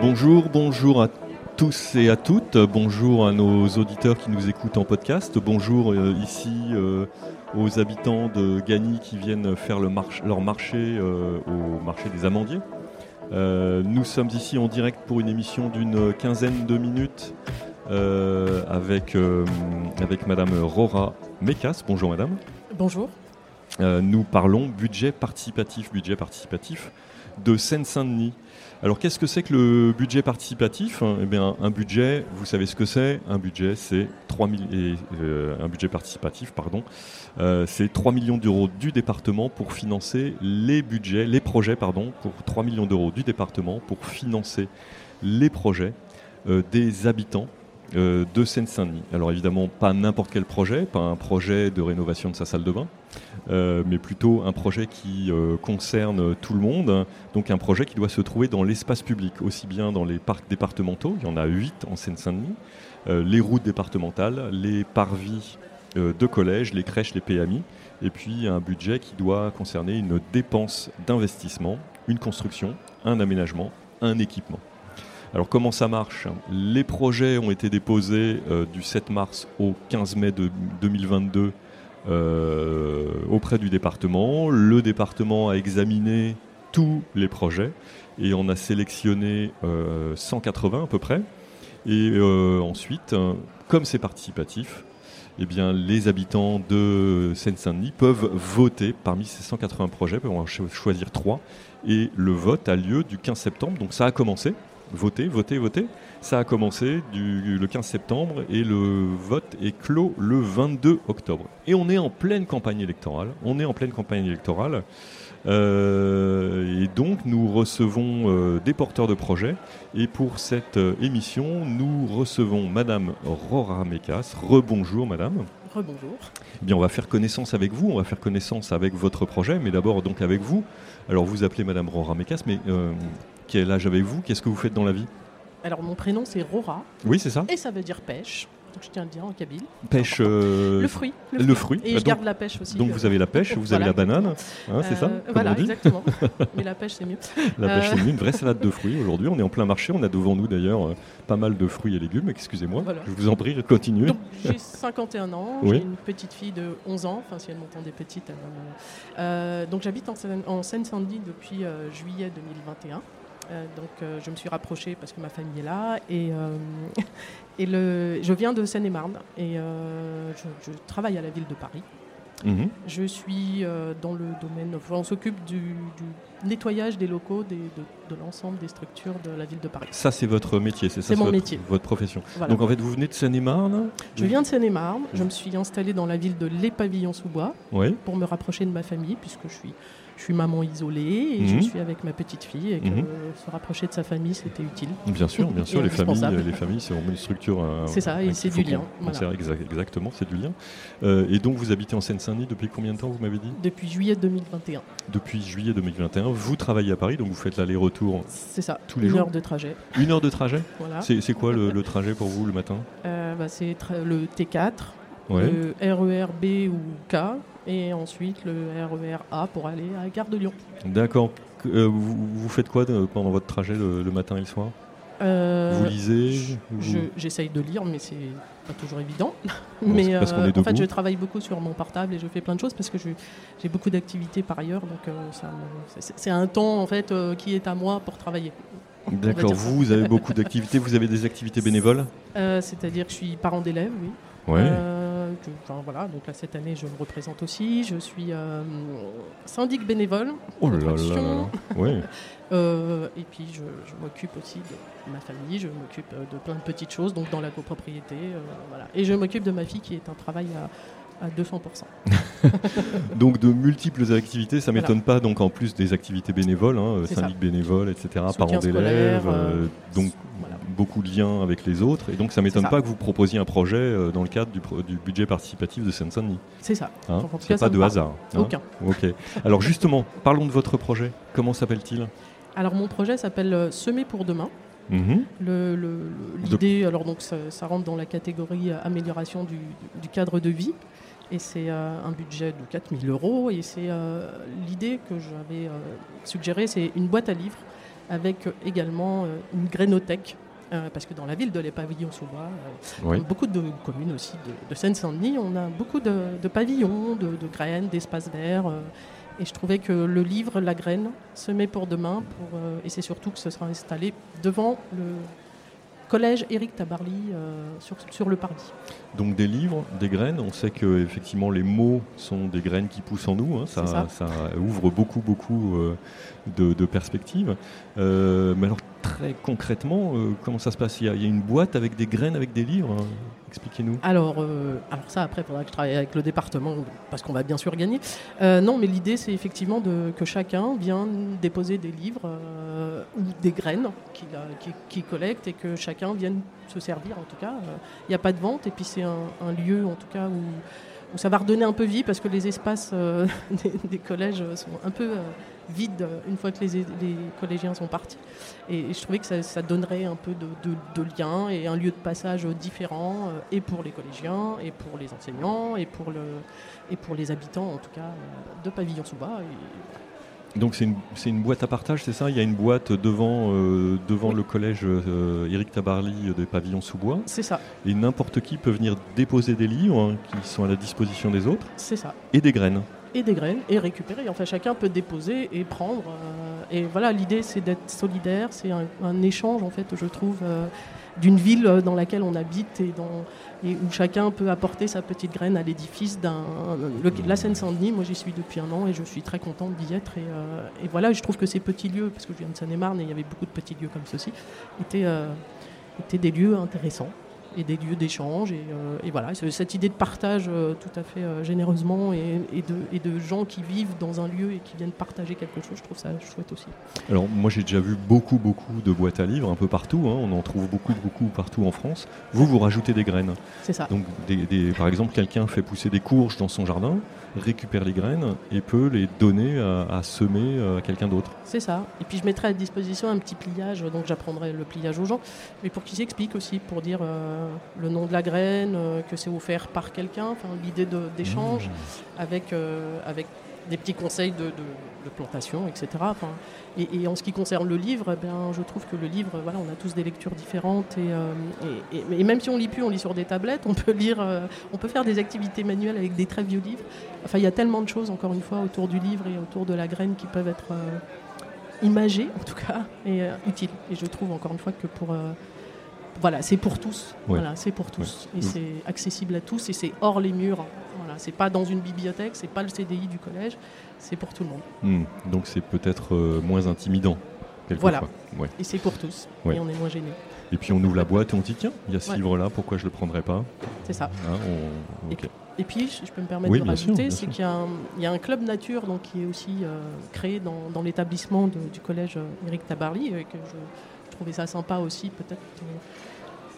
Bonjour, bonjour à tous et à toutes. Bonjour à nos auditeurs qui nous écoutent en podcast. Bonjour euh, ici euh, aux habitants de Gagny qui viennent faire le leur marché euh, au marché des amandiers. nous sommes ici en direct pour une émission d'une quinzaine de minutes avec, avec Madame Rora Mekas. Bonjour Madame. Bonjour. nous parlons budget participatif, budget participatif de Seine-Saint-Denis. Alors qu'est-ce que c'est que le budget participatif? Eh bien, un budget, vous savez ce que c'est? Un budget, c'est 3 euh, un budget participatif, pardon, euh, c'est 3 millions d'euros du département pour financer les budgets, les projets, pardon, pour 3 millions d'euros du département pour financer les projets euh, des habitants euh, de Seine-Saint-Denis. Alors évidemment, pas n'importe quel projet, pas un projet de rénovation de sa salle de bain, euh, mais plutôt un projet qui euh, concerne tout le monde, donc un projet qui doit se trouver dans l'espace public, aussi bien dans les parcs départementaux, il y en a 8 en Seine-Saint-Denis, les routes départementales, les parvis de collèges, les crèches, les PMI, et puis un budget qui doit concerner une dépense d'investissement, une construction, un aménagement, un équipement. Alors comment ça marche? Les projets ont été déposés euh, du 7 mars au 15 mai de 2022 euh, auprès du département. Le département a examiné tous les projets et on a sélectionné 180 euh, à peu près. Et ensuite, comme c'est participatif, eh bien, les habitants de Seine-Saint-Denis peuvent voter parmi ces 180 projets, peuvent en choisir trois. Et le vote a lieu du 15 septembre, donc ça a commencé voter, voter, voter. Ça a commencé du, le 15 septembre et le vote est clos le 22 octobre. Et on est en pleine campagne électorale. On est en pleine campagne électorale. Euh, et donc nous recevons euh, des porteurs de projets. Et pour cette euh, émission, nous recevons Madame Rora Mekas. Rebonjour Madame. Rebonjour. Eh bien, on va faire connaissance avec vous, on va faire connaissance avec votre projet, mais d'abord donc avec vous. Alors vous appelez Madame Rora Mekas, mais quel âge avez-vous? Qu'est-ce que vous faites dans la vie? Alors mon prénom c'est Rora. Oui, c'est ça. Et ça veut dire pêche. Donc je tiens à le dire en kabyle. Pêche. Euh, le fruit. Le, fruit. Et je garde la pêche aussi. Donc vous avez la pêche, vous avez la banane, hein, c'est ça euh, Voilà, exactement. Mais la pêche c'est mieux. La pêche c'est euh. mieux, une vraie salade de fruits aujourd'hui. On est en plein marché, on a devant nous d'ailleurs pas mal de fruits et légumes. Excusez-moi, je vous en prie, continuez. J'ai 51 ans, j'ai une petite fille de 11 ans, enfin si elle m'entendait petite. donc j'habite en Seine-Saint-Denis depuis juillet 2021. Euh, donc euh, je me suis rapprochée parce que ma famille est là et, euh, et le, je viens de Seine-et-Marne et je, travaille à la ville de Paris. Mhm. Je suis dans le domaine, on s'occupe du, nettoyage des locaux de, l'ensemble des structures de la ville de Paris. Ça, c'est votre métier, c'est ça C'est mon votre, métier. Votre profession. Donc en fait, vous venez de Seine-et-Marne Je viens de Seine-et-Marne. Je me suis installée dans la ville de Les Pavillons-sous-Bois pour me rapprocher de ma famille puisque je suis je suis maman isolée et je mhm. suis avec ma petite fille et que mhm. se rapprocher de sa famille, c'était utile. Bien sûr, bien sûr, les familles, les familles, c'est vraiment une structure. Euh, c'est ça, et c'est du lien. exactement, c'est du lien. Euh, et donc, vous habitez en Seine-Saint-Denis depuis combien de temps, vous m'avez dit? Depuis juillet 2021. Depuis juillet 2021, vous travaillez à Paris, donc vous faites l'aller-retour. C'est ça. Tous les une heure de trajet. Une heure de trajet? Voilà. C'est quoi le, trajet pour vous le matin? Euh, bah, C'est le T4, le RER B ou K et ensuite le RER A pour aller à la gare de Lyon. D'accord. Euh, vous, faites quoi pendant votre trajet le, matin et le soir? Euh, Vous lisez J'essaye de lire, mais c'est pas toujours évident. mais euh, en fait, je travaille beaucoup sur mon portable et je fais plein de choses parce que j'ai beaucoup d'activités par ailleurs. Donc c'est un temps en fait qui est à moi pour travailler. D'accord. Vous, vous avez beaucoup d'activités. Vous avez des activités bénévoles? C'est-à-dire que je suis parent d'élèves, oui. Ouais voilà, donc là cette année je me représente aussi. Je suis euh, syndic bénévole. Oh là là, euh, et puis je, m'occupe aussi de ma famille, je m'occupe euh, de plein de petites choses, donc dans la copropriété. voilà. Et je m'occupe de ma fille qui est un travail à, à 200%. donc de multiples activités, ça m'étonne pas. Donc en plus des activités bénévoles, hein, syndic bénévole, etc., parents d'élèves, donc beaucoup de liens avec les autres. Et donc, ça ne m'étonne pas que vous proposiez un projet euh, dans le cadre du, du budget participatif de Seine-Saint-Denis. C'est ça. Hein pas de hasard. Hein Aucun. ok. Alors, justement, parlons de votre projet. Comment s'appelle-t-il? Alors, mon projet s'appelle euh, Semer pour demain. Mhm. L'idée, alors donc ça, rentre dans la catégorie euh, amélioration du, cadre de vie. Et c'est un budget de 4000 euros. Et c'est l'idée que j'avais suggérée, c'est une boîte à livres avec également une grainothèque parce que dans la ville de Les Pavillons-sous-Bois, beaucoup de communes aussi de, Seine-Saint-Denis, on a beaucoup de, pavillons, de, graines, d'espaces verts. et je trouvais que le livre, la graine, se met pour demain, pour, et c'est surtout que ce sera installé devant le, collège Éric Tabarly euh, sur, sur, le parvis. Donc des livres, des graines. On sait que effectivement les mots sont des graines qui poussent en nous. Hein. Ça, ça. ouvre beaucoup beaucoup euh, de, perspectives. Euh, mais alors très concrètement, comment ça se passe? Il y, a, une boîte avec des graines, avec des livres. Expliquez-nous. Alors, euh, alors ça, après, il faudra que je travaille avec le département, parce qu'on va bien sûr gagner. Euh, non, mais l'idée, c'est effectivement de, que chacun vienne déposer des livres euh, ou des graines qu'il collecte et que chacun vienne se servir, en tout cas. Il n'y a pas de vente, et puis c'est un, lieu, en tout cas, où, ça va redonner un peu vie, parce que les espaces des, collèges sont un peu vide une fois que les, collégiens sont partis. Et, je trouvais que ça, donnerait un peu de, lien et un lieu de passage différent, euh, et pour les collégiens, et pour les enseignants, et pour, le, et pour les habitants, en tout cas, euh, de Pavillon-sous-Bas. Donc c'est une, une, boîte à partage, c'est ça? Il y a une boîte devant, euh, devant le collège Éric Tabarly des pavillons sous bois. C'est ça. Et n'importe qui peut venir déposer des livres hein, qui sont à la disposition des autres. C'est ça. Et des graines et des graines et récupérer. Enfin, chacun peut déposer et prendre. Euh, et voilà, l'idée, c'est d'être solidaire. C'est un, échange, en fait, je trouve, euh, d'une ville dans laquelle on habite et, dans, et, où chacun peut apporter sa petite graine à l'édifice d'un. La Seine-Saint-Denis, moi, j'y suis depuis un an et je suis très contente d'y être. Et, euh, et, voilà, je trouve que ces petits lieux, parce que je viens de Seine-et-Marne et il y avait beaucoup de petits lieux comme ceci, étaient, étaient des lieux intéressants et des lieux d'échange. Et, euh, voilà, cette idée de partage euh, tout à fait euh, généreusement et, de, et, de, gens qui vivent dans un lieu et qui viennent partager quelque chose, je trouve ça chouette aussi. Alors moi j'ai déjà vu beaucoup beaucoup de boîtes à livres un peu partout, hein. on en trouve beaucoup beaucoup partout en France. Vous, vous rajoutez des graines. C'est ça. Donc des, par exemple quelqu'un fait pousser des courges dans son jardin, récupère les graines et peut les donner à, semer à quelqu'un d'autre. C'est ça. Et puis je mettrai à disposition un petit pliage, donc j'apprendrai le pliage aux gens, mais pour qu'ils s'expliquent aussi, pour dire euh, le nom de la graine, euh, que c'est offert par quelqu'un, enfin l'idée d'échange mmh. avec, euh, avec des petits conseils de, plantation, etc. Enfin, et, en ce qui concerne le livre, eh bien, je trouve que le livre, voilà, on a tous des lectures différentes et, et, même si on lit plus, on lit sur des tablettes, on peut lire, on peut faire des activités manuelles avec des très vieux livres. Enfin, il y a tellement de choses, encore une fois, autour du livre et autour de la graine qui peuvent être imagées, en tout cas, et utiles. Et je trouve encore une fois que pour voilà, c'est pour tous. Voilà, c'est pour tous. Et c'est accessible à tous et c'est hors les murs. Voilà, c'est pas dans une bibliothèque, c'est pas le CDI du collège, c'est pour tout le monde. Hmm. Donc c'est peut-être euh, moins intimidant. Voilà. Et c'est pour tous. Et on est moins gêné. Et puis on ouvre la boîte et on dit tiens, il y a ce livre-là, pourquoi je le prendrais pas? C'est ça. Hein, et, puis, je peux me permettre de rajouter, c'est qu'il y, a un club nature donc, qui est aussi euh, créé dans, l'établissement du collège euh, Éric Tabarly, que je, trouvais ça sympa aussi, peut-être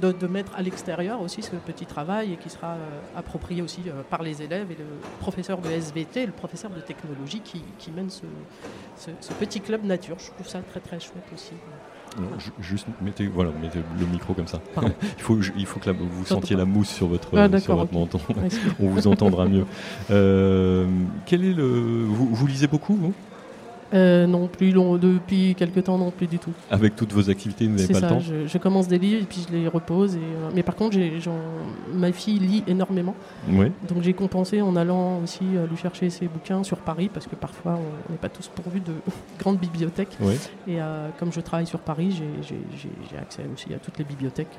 de, mettre à l'extérieur aussi ce petit travail et qui sera euh, approprié aussi euh, par les élèves et le professeur de SVT, le professeur de technologie qui, mène ce, petit club nature. Je trouve ça très très chouette aussi. juste mettez, voilà, mettez le micro comme ça. il, faut, il faut que vous sentiez la mousse sur votre, ah, sur votre menton. On vous entendra mieux. Euh, quel est le, vous lisez beaucoup, vous? Euh, non plus long, depuis quelques temps, non plus du tout. Avec toutes vos activités, vous n'avez pas le temps je, je, commence des livres et puis je les repose. Et, euh, mais par contre, ma fille lit énormément. Donc j'ai compensé en allant aussi euh, lui chercher ses bouquins sur Paris parce que parfois on n'est pas tous pourvus de grandes bibliothèques. Et comme je travaille sur Paris, j'ai accès aussi à toutes les bibliothèques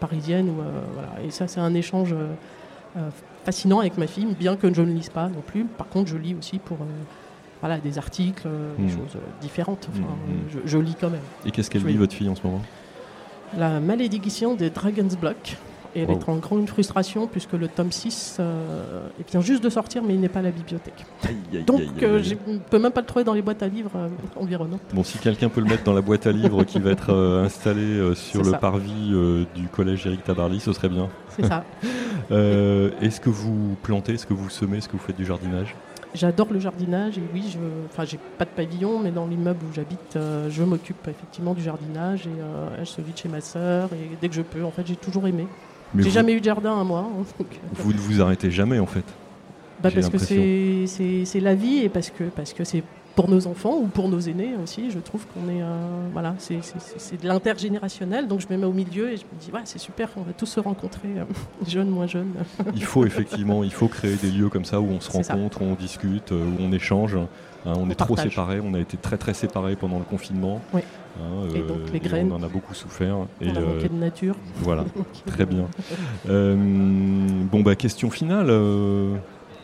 parisiennes. voilà. Et ça, c'est un échange fascinant avec ma fille, bien que je ne lise pas non plus. Par contre, je lis aussi pour voilà, des articles, euh, des hmm. choses euh, différentes. Hmm, hmm. Je, lis quand même. Et qu'est-ce qu'elle lit, votre fille, en ce moment? La malédiction des Dragon's Block. Et elle est en grande frustration puisque le tome 6 euh, vient juste de sortir, mais il n'est pas à la bibliothèque. Donc, je ne peux même pas le trouver dans les boîtes à livres environnantes. Bon, si quelqu'un peut le mettre dans la boîte à livres qui va être installée sur le parvis du collège Éric Tabarly, ce serait bien. C'est ça. est-ce que vous plantez, est-ce que vous semez, est-ce que vous faites du jardinage? J'adore le jardinage et oui, je, enfin, j'ai pas de pavillon, mais dans l'immeuble où j'habite, euh, je m'occupe effectivement du jardinage et euh, celui de chez ma sœur. Et dès que je peux, en fait, j'ai toujours aimé. j'ai jamais eu de jardin à moi. Hein, euh, vous ne vous arrêtez jamais en fait bah parce que c'est, c'est, la vie et parce que, parce que c'est pour nos enfants ou pour nos aînés aussi. Je trouve qu'on est, voilà, c'est de l'intergénérationnel. Donc je me mets au milieu et je me dis, ouais, c'est super, on va tous se rencontrer, jeunes, moins jeunes. il faut effectivement, il faut créer des lieux comme ça où on se rencontre, où on discute, où on échange. Hein, on, est trop séparés, on a été très très séparés pendant le confinement. Oui. Hein, et donc les graines. On en a beaucoup souffert. On et a manqué de nature. Voilà, très bien. bon, bah, question finale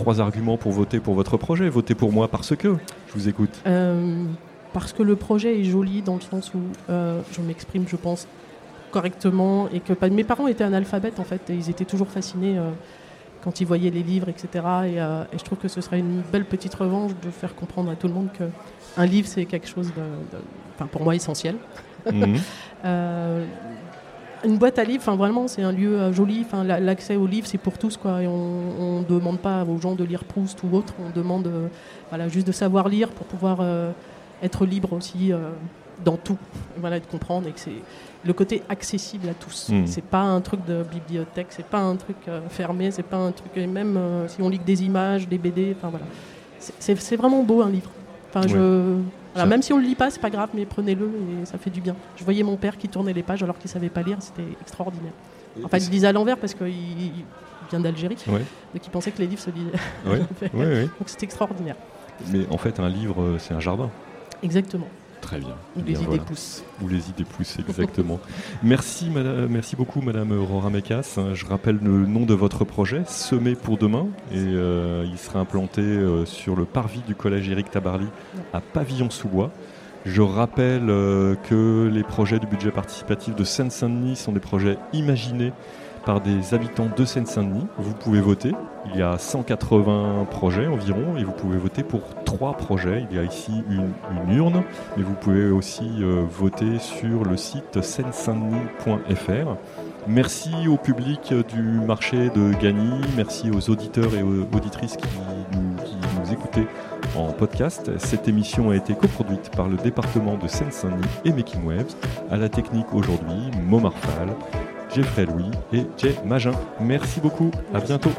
trois arguments pour voter pour votre projet. Votez pour moi parce que. Je vous écoute? Euh, parce que le projet est joli dans le sens où euh, je m'exprime, je pense, correctement et que mes parents étaient analphabètes en fait et ils étaient toujours fascinés euh, quand ils voyaient les livres, etc. Et, je trouve que ce serait une belle petite revanche de faire comprendre à tout le monde qu'un livre c'est quelque chose de, pour moi essentiel. Mhm. une boîte à livres, enfin vraiment, c'est un lieu euh, joli. Enfin, l'accès aux livres, c'est pour tous, quoi. Et on ne demande pas aux gens de lire Proust ou autre. On demande, euh, voilà, juste de savoir lire pour pouvoir euh, être libre aussi dans tout. Voilà, de comprendre et que c'est le côté accessible à tous. Ce hmm. C'est pas un truc de bibliothèque, c'est pas un truc fermé, c'est pas un truc. même si on lit que des images, des BD, enfin voilà, c'est vraiment beau un livre. Enfin, je même si on ne le lit pas, c'est pas grave, mais prenez-le et ça fait du bien. Je voyais mon père qui tournait les pages alors qu'il savait pas lire, c'était extraordinaire. Enfin, il lisait à l'envers parce qu'il vient d'Algérie, donc il pensait que les livres se lisaient. donc c'était extraordinaire. Mais en fait, un livre, euh, c'est un jardin. Exactement. Très bien. Ou les idées poussent. Ou les idées poussent, exactement. merci, madame, merci beaucoup, Madame Aurora Mekas. Je rappelle le nom de votre projet, Semer pour demain, et euh, il sera implanté euh, sur le parvis du collège Éric Tabarly à Pavillon-sous-Bois. Je rappelle euh, que les projets du budget participatif de Seine-Saint-Denis sont des projets imaginés par des habitants de Seine-Saint-Denis. Vous pouvez voter. Il y a 180 projets environ et vous pouvez voter pour trois projets. Il y a ici une, urne, mais vous pouvez aussi euh, voter sur le site seine-saint-denis.fr. Merci au public du marché de Gagny, merci aux auditeurs et aux auditrices qui nous, écoutaient en podcast. Cette émission a été coproduite par le département de Seine-Saint-Denis et Making Waves. À la technique aujourd'hui, Momar Jeffrey Louis et Jay Magin. Merci beaucoup, à bientôt.